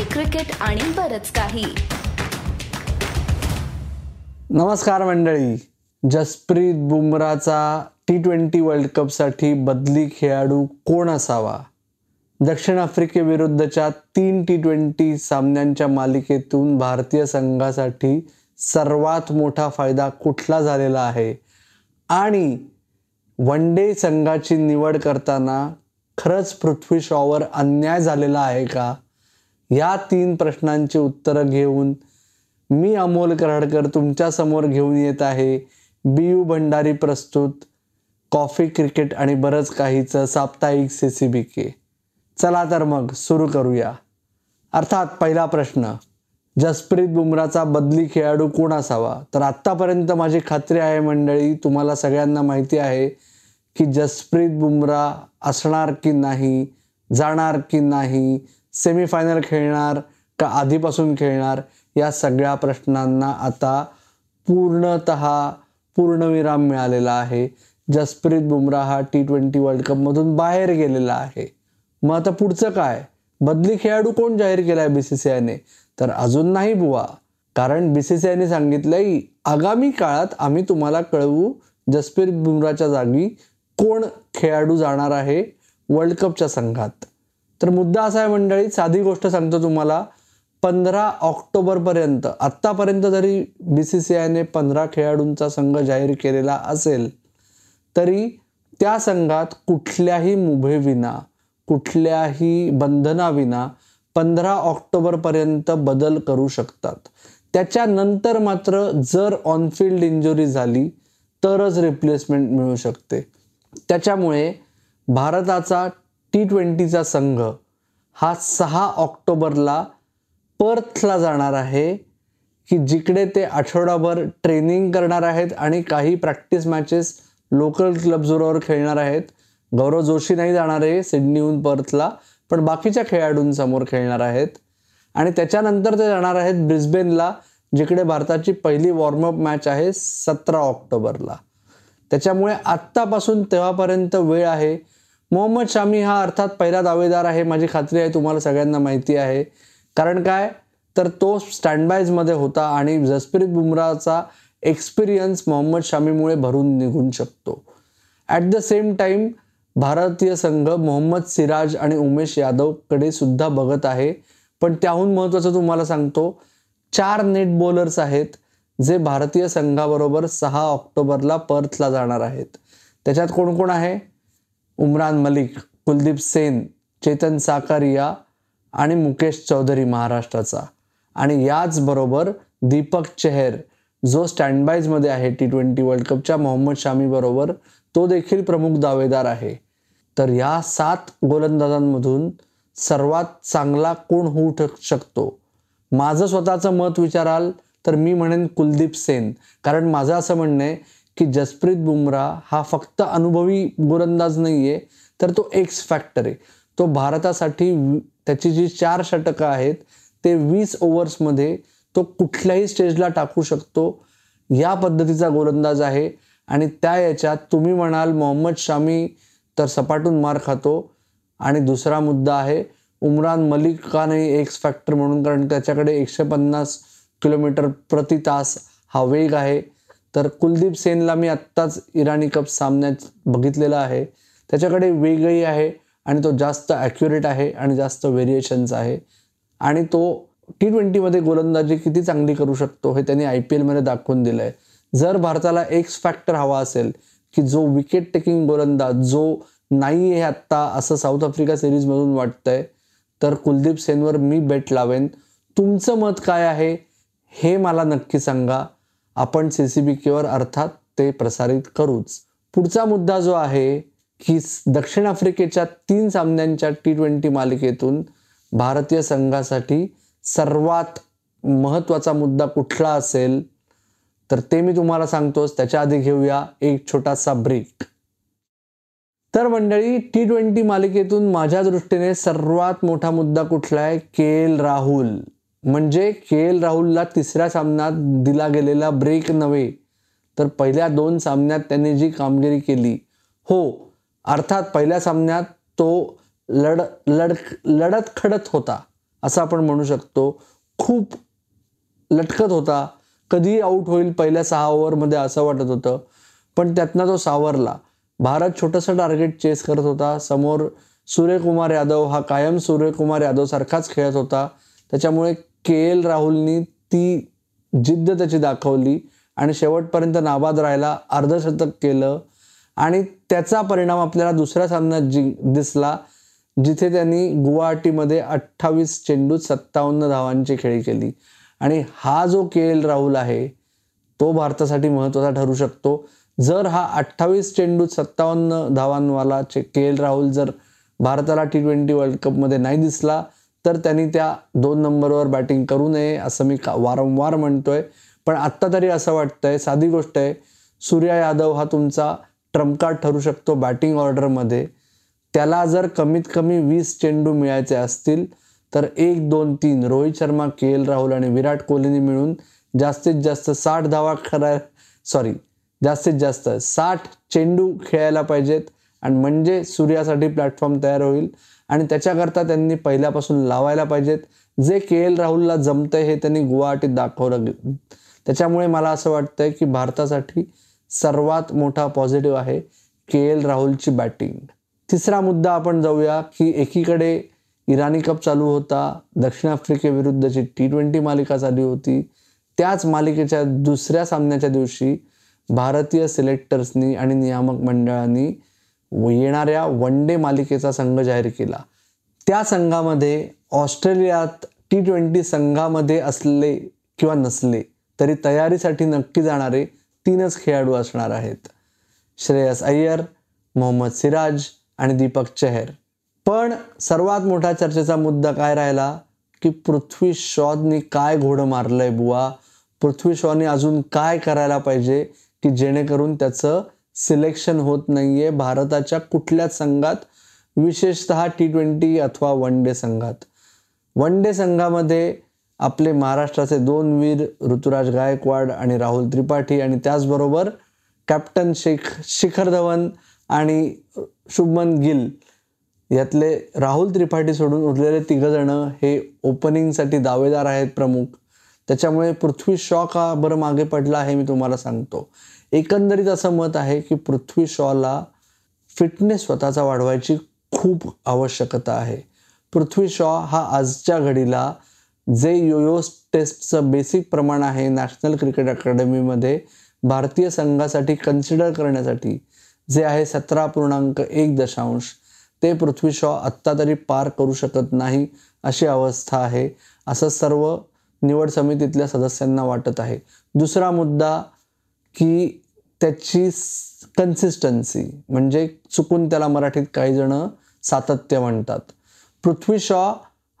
Coffee cricket आणि बरच काही. नमस्कार मंडळी. जसप्रीत बुमराचा टी ट्वेंटी वर्ल्ड कपसाठी बदली खेळाडू कोण असावा? दक्षिण आफ्रिकेविरुद्धच्या तीन टी ट्वेंटी सामन्यांच्या मालिकेतून भारतीय संघासाठी सर्वात मोठा फायदा कुठला झालेला आहे? आणि वन डे संघाची निवड करताना खरंच पृथ्वी शॉवर अन्याय झालेला आहे का? या तीन प्रश्नांची उत्तरं घेऊन मी अमोल कराडकर तुमच्यासमोर घेऊन येत आहे. बी यू भंडारी प्रस्तुत. कॉफी क्रिकेट आणि बरंच काहीचं साप्ताहिक सी सी बी के चला तर मग सुरू करूया. अर्थात पहिला प्रश्न जसप्रीत बुमराचा बदली खेळाडू कोण असावा? तर आत्तापर्यंत माझी खात्री आहे मंडळी तुम्हाला सगळ्यांना माहिती आहे की जसप्रीत बुमरा असणार की नाही जाणार की नाही सेमीफायनल खेळणार का आधीपासून खेळणार या सगळ्या प्रश्नांना आता पूर्णत पूर्णविराम मिळालेला आहे. जसप्रीत बुमराह हा टी ट्वेंटी वर्ल्ड कपमधून बाहेर गेलेला आहे. मग आता पुढचं काय? बदली खेळाडू कोण जाहीर केला आहे बी सी सी आयने तर अजून नाही बुवा. कारण बी सी सी आयने सांगितलंय आगामी काळात आम्ही तुम्हाला कळवू जसप्रीत बुमराच्या जागी कोण खेळाडू जाणार आहे वर्ल्ड कपच्या संघात. तर मुद्दा असा आहे मंडळी साधी गोष्ट सांगतो तुम्हाला. पंधरा ऑक्टोबरपर्यंत आत्तापर्यंत जरी बी सी सी आयने पंधरा खेळाडूंचा संघ जाहीर केलेला असेल तरी त्या संघात कुठल्याही मुभेविना कुठल्याही बंधनाविना पंधरा ऑक्टोबरपर्यंत बदल करू शकतात. त्याच्यानंतर मात्र जर ऑनफिल्ड इंजुरी झाली तरच रिप्लेसमेंट मिळू शकते. त्याच्यामुळे भारताचा टी ट्वेंटीचा संघ हा सहा ऑक्टोबरला पर्थला जाणार आहे की जिकडे ते आठवडाभर ट्रेनिंग करणार आहेत आणि काही प्रॅक्टिस मॅचेस लोकल क्लबजोरावर खेळणार आहेत. गौरव जोशी नाही जाणार आहे सिडनीहून पर्थला पण बाकीच्या खेळाडूंसमोर खेळणार आहेत. आणि त्याच्यानंतर ते जाणार आहेत ब्रिस्बेनला जिकडे भारताची पहिली वॉर्मअप मॅच आहे सतरा ऑक्टोबरला. त्याच्यामुळे आत्तापासून तेव्हापर्यंत वेळ आहे मोहम्मद शामी हा अर्थात पहिला दावेदार आहे. माझी खात्री आहे तुम्हाला सगळ्यांना माहिती आहे. कारण काय? तर तो स्टँडबायजमध्ये होता आणि जसप्रीत बुमराचा एक्सपिरियन्स मोहम्मद शामीमुळे भरून निघून शकतो. ॲट द सेम टाईम भारतीय संघ मोहम्मद सिराज आणि उमेश यादवकडे सुद्धा बघत आहे. पण त्याहून महत्त्वाचं तुम्हाला सांगतो चार नेट बॉलर्स आहेत जे भारतीय संघाबरोबर सहा ऑक्टोबरला पर्थला जाणार आहेत. त्याच्यात कोण कोण आहे? उमरान मलिक कुलदीप सेन चेतन साकारिया आणि मुकेश चौधरी महाराष्ट्राचा. आणि याचबरोबर दीपक चेहर जो स्टँडबाईजमध्ये आहे टी ट्वेंटी वर्ल्ड कपच्या मोहम्मद शामीबरोबर तो देखील प्रमुख दावेदार आहे. तर या सात गोलंदाजांमधून सर्वात चांगला कोण होऊ शकतो? माझं स्वतःचं मत विचाराल तर मी म्हणेन कुलदीप सेन. कारण माझं असं म्हणणं आहे की जसप्रीत बुमरा हा फक्त अनुभवी गोलंदाज नाही आहे तर तो एक्स फॅक्टर आहे. तो भारतासाठी त्याची जी चार षटकं आहेत ते वीस ओव्हर्समध्ये तो कुठल्याही स्टेजला टाकू शकतो. या पद्धतीचा गोलंदाज आहे आणि त्या याच्यात तुम्ही म्हणाल मोहम्मद शामी तर सपाटून मार खातो. आणि दुसरा मुद्दा आहे उमरान मलिक का नाही एक्स फॅक्टर म्हणून कारण त्याच्याकडे एकशे पन्नास किलोमीटर प्रति तास हा वेग आहे. तर कुलदीप सेनला मी आत्ताच इराणी कप सामन्यात बघितलेला आहे. त्याच्याकडे वेगळी आहे आणि तो जास्त ॲक्युरेट आहे आणि जास्त व्हेरिएशन्स आहे. आणि तो टी ट्वेंटीमध्ये गोलंदाजी किती चांगली करू शकतो हे त्यांनी आय पी एलमध्ये दाखवून दिलं आहे जर भारताला एक्स फॅक्टर हवा असेल की जो विकेट टेकिंग गोलंदाज जो नाही आहे आत्ता असं साऊथ आफ्रिका सिरीजमधून वाटतंय तर कुलदीप सेनवर मी बेट लावेन. तुमचं मत काय आहे हे मला नक्की सांगा. आपण सी सी बी केवर अर्थात ते प्रसारित करूच. पुढचा मुद्दा जो आहे की दक्षिण आफ्रिकेच्या तीन सामन्यांच्या टी ट्वेंटी मालिकेतून भारतीय संघासाठी सर्वात महत्त्वाचा मुद्दा कुठला असेल तर ते मी तुम्हाला सांगतोच. त्याच्या आधी घेऊया एक छोटासा ब्रेक तर मंडळी टी ट्वेंटी मालिकेतून माझ्या दृष्टीने सर्वात मोठा मुद्दा कुठला आहे? K L Rahul. म्हणजे के एल राहुलला तिसऱ्या सामन्यात दिला गेलेला ब्रेक नव्हे तर पहिल्या दोन सामन्यात त्याने जी कामगिरी केली हो अर्थात पहिल्या सामन्यात तो लढ लढ लढत खडत होता असं आपण म्हणू शकतो. खूप लटकत होता. कधी आऊट होईल पहिल्या सहा ओव्हरमध्ये असं वाटत होतं पण त्यातनं तो सावरला. भारत छोटंसं टार्गेट चेस करत होता. समोर सूर्यकुमार यादव हा कायम सूर्यकुमार यादव सारखाच खेळत होता. त्याच्यामुळे के एल राहुलनी ती जिद्द त्याची दाखवली आणि शेवटपर्यंत नाबाद राहायला अर्धशतक केलं. आणि त्याचा परिणाम आपल्याला दुसऱ्या सामन्यात जि दिसला जिथे त्यांनी गुवाहाटीमध्ये अठ्ठावीस चेंडूत सत्तावन्न धावांची खेळी केली. आणि हा जो के एल राहुल आहे तो भारतासाठी महत्त्वाचा ठरू शकतो. जर हा अठ्ठावीस चेंडूत सत्तावन्न धावांवाला चे के एल राहुल जर भारताला टी ट्वेंटी वर्ल्ड कपमध्ये नाही दिसला तर त्यांनी त्या दोन नंबरवर बॅटिंग करू नये असं मी का वारंवार म्हणतोय. पण आत्ता तरी असं वाटतंय साधी गोष्ट आहे सूर्या यादव हा तुमचा ट्रम्पकार्ड ठरू शकतो बॅटिंग ऑर्डरमध्ये त्याला जर कमीत कमी वीस चेंडू मिळायचे असतील तर एक दोन तीन रोहित शर्मा के एल राहुल आणि विराट कोहलीने मिळून जास्तीत जास्त साठ धावा खरा सॉरी जास्तीत जास्त साठ चेंडू खेळायला पाहिजेत. आणि म्हणजे सूर्यासाठी प्लॅटफॉर्म तयार होईल. आणि त्याच्याकरता त्यांनी पहिल्यापासून लावायला पाहिजेत. जे के एल राहुलला जमतंय हे त्यांनी गुवाहाटीत दाखवलं. त्याच्यामुळे मला असं वाटतंय की भारतासाठी सर्वात मोठा पॉझिटिव्ह आहे के एल राहुलची बॅटिंग तिसरा मुद्दा आपण जाऊया की एकीकडे इराणी कप चालू होता. दक्षिण आफ्रिकेविरुद्धची टी ट्वेंटी मालिका चालू होती. त्याच मालिकेच्या दुसऱ्या सामन्याच्या दिवशी भारतीय सिलेक्टर्सनी आणि नियामक मंडळांनी येणाऱ्या वन डे मालिकेचा संघ जाहीर केला. त्या संघामध्ये ऑस्ट्रेलियात टी ट्वेंटी संघामध्ये असले किंवा नसले तरी तयारीसाठी नक्की जाणारे तीनच खेळाडू असणार आहेत. श्रेयस अय्यर मोहम्मद सिराज आणि दीपक चेहर. पण सर्वात मोठा चर्चेचा मुद्दा काय राहिला? की पृथ्वी शॉनी काय घोडं मारलंय बुवा? पृथ्वी शॉने अजून काय करायला पाहिजे? की जेणेकरून त्याचं सिलेक्शन होत नाही आहे भारताच्या कुठल्याच संघात विशेषतः टी ट्वेंटी अथवा वन डे संघात. वन डे संघामध्ये आपले महाराष्ट्राचे दोन वीर ऋतुराज गायकवाड आणि राहुल त्रिपाठी आणि त्याचबरोबर कॅप्टन शेख शिखर धवन आणि शुभमन गिल. यातले राहुल त्रिपाठी सोडून उरलेले तिघंजणं हे ओपनिंगसाठी दावेदार आहेत प्रमुख. त्याच्यामुळे पृथ्वी शॉ का बरं मागे पडला हे मी तुम्हाला सांगतो. एकंदरीत असं मत आहे की पृथ्वी शॉला फिटनेस स्वतःचा वाढवायची खूप आवश्यकता आहे. पृथ्वी शॉ हा आजच्या घडीला जे योयो टेस्टचं बेसिक प्रमाण आहे नॅशनल क्रिकेट अकॅडमीमध्ये भारतीय संघासाठी कन्सिडर करण्यासाठी जे आहे सतरा पूर्णांक एक दशांश ते पृथ्वी शॉ आत्ता तरी पार करू शकत नाही अशी अवस्था आहे. असं सर्व निवड समितीतल्या सदस्यांना वाटत आहे. दुसरा मुद्दा की त्याची कन्सिस्टन्सी म्हणजे चुकून त्याला मराठीत काही जण सातत्य म्हणतात. पृथ्वी शॉ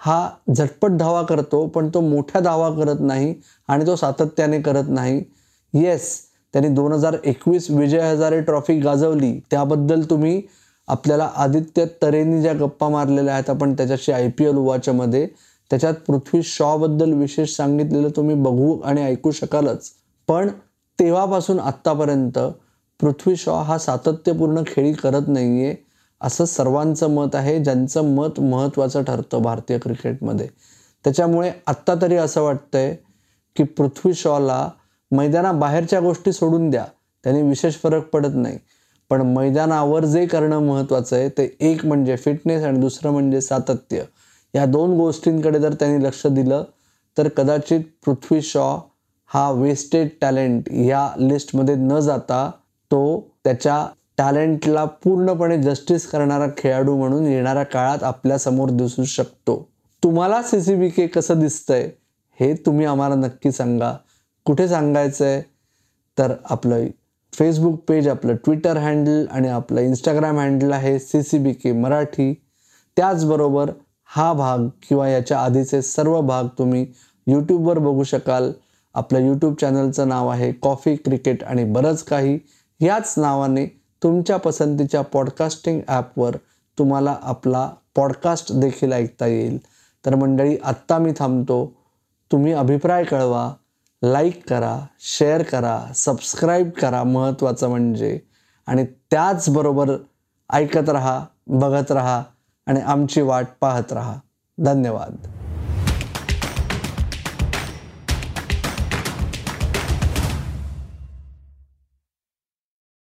हा झटपट धावा करतो पण तो मोठ्या धावा करत नाही आणि तो सातत्याने करत नाही. येस त्यांनी दोन हजार एकवीस विजय हजारे ट्रॉफी गाजवली. त्याबद्दल तुम्ही आपल्याला आदित्य तरेंनी ज्या गप्पा मारलेल्या आहेत आपण त्याच्याशी आय पी एल उवाच्यामध्ये त्याच्यात पृथ्वी शॉबद्दल विशेष सांगितलेलं तुम्ही बघू आणि ऐकू शकालच. पण तेव्हापासून आत्तापर्यंत पृथ्वी शॉ हा सातत्यपूर्ण खेळी करत नाही आहे असं सर्वांचं मत आहे ज्यांचं मत महत्त्वाचं ठरतं भारतीय क्रिकेटमध्ये. त्याच्यामुळे आत्ता तरी असं वाटतंय की पृथ्वी शॉला मैदानाबाहेरच्या गोष्टी सोडून द्या त्यांनी विशेष फरक पडत नाही. पण मैदानावर जे करणं महत्त्वाचं आहे ते एक म्हणजे फिटनेस आणि दुसरं म्हणजे सातत्य. या दोन गोष्टींकडे जर त्यांनी लक्ष दिलं तर कदाचित पृथ्वी शॉ हा वेस्टेड टॅलेंट ह्या लिस्टमध्ये न जाता तो त्याच्या टॅलेंटला पूर्णपणे जस्टिस करणारा खेळाडू म्हणून येणाऱ्या काळात आपल्यासमोर दिसू शकतो. तुम्हाला सी सी बी के कसं दिसतंय हे तुम्ही आम्हाला नक्की सांगा. कुठे सांगायचं आहे तर आपलं फेसबुक पेज आपलं ट्विटर हँडल आणि आपलं इंस्टाग्राम हँडल आहे C C B K Marathi. त्याचबरोबर हा भाग किंवा याच्या आधीचे सर्व भाग तुम्ही यूट्यूबवर बघू शकाल. आपलं यूट्यूब चॅनलचं नाव आहे कॉफी क्रिकेट आणि बरंच काही. याच नावाने तुमच्या पसंतीच्या पॉडकास्टिंग ॲपवर तुम्हाला आपला पॉडकास्ट देखील ऐकता येईल. तर मंडळी आत्ता मी थांबतो. तुम्ही अभिप्राय कळवा लाईक करा शेअर करा सबस्क्राईब करा महत्त्वाचं म्हणजे. आणि त्याचबरोबर ऐकत रहा बघत रहा. आणि आमची वाट पाहत रहा. धन्यवाद.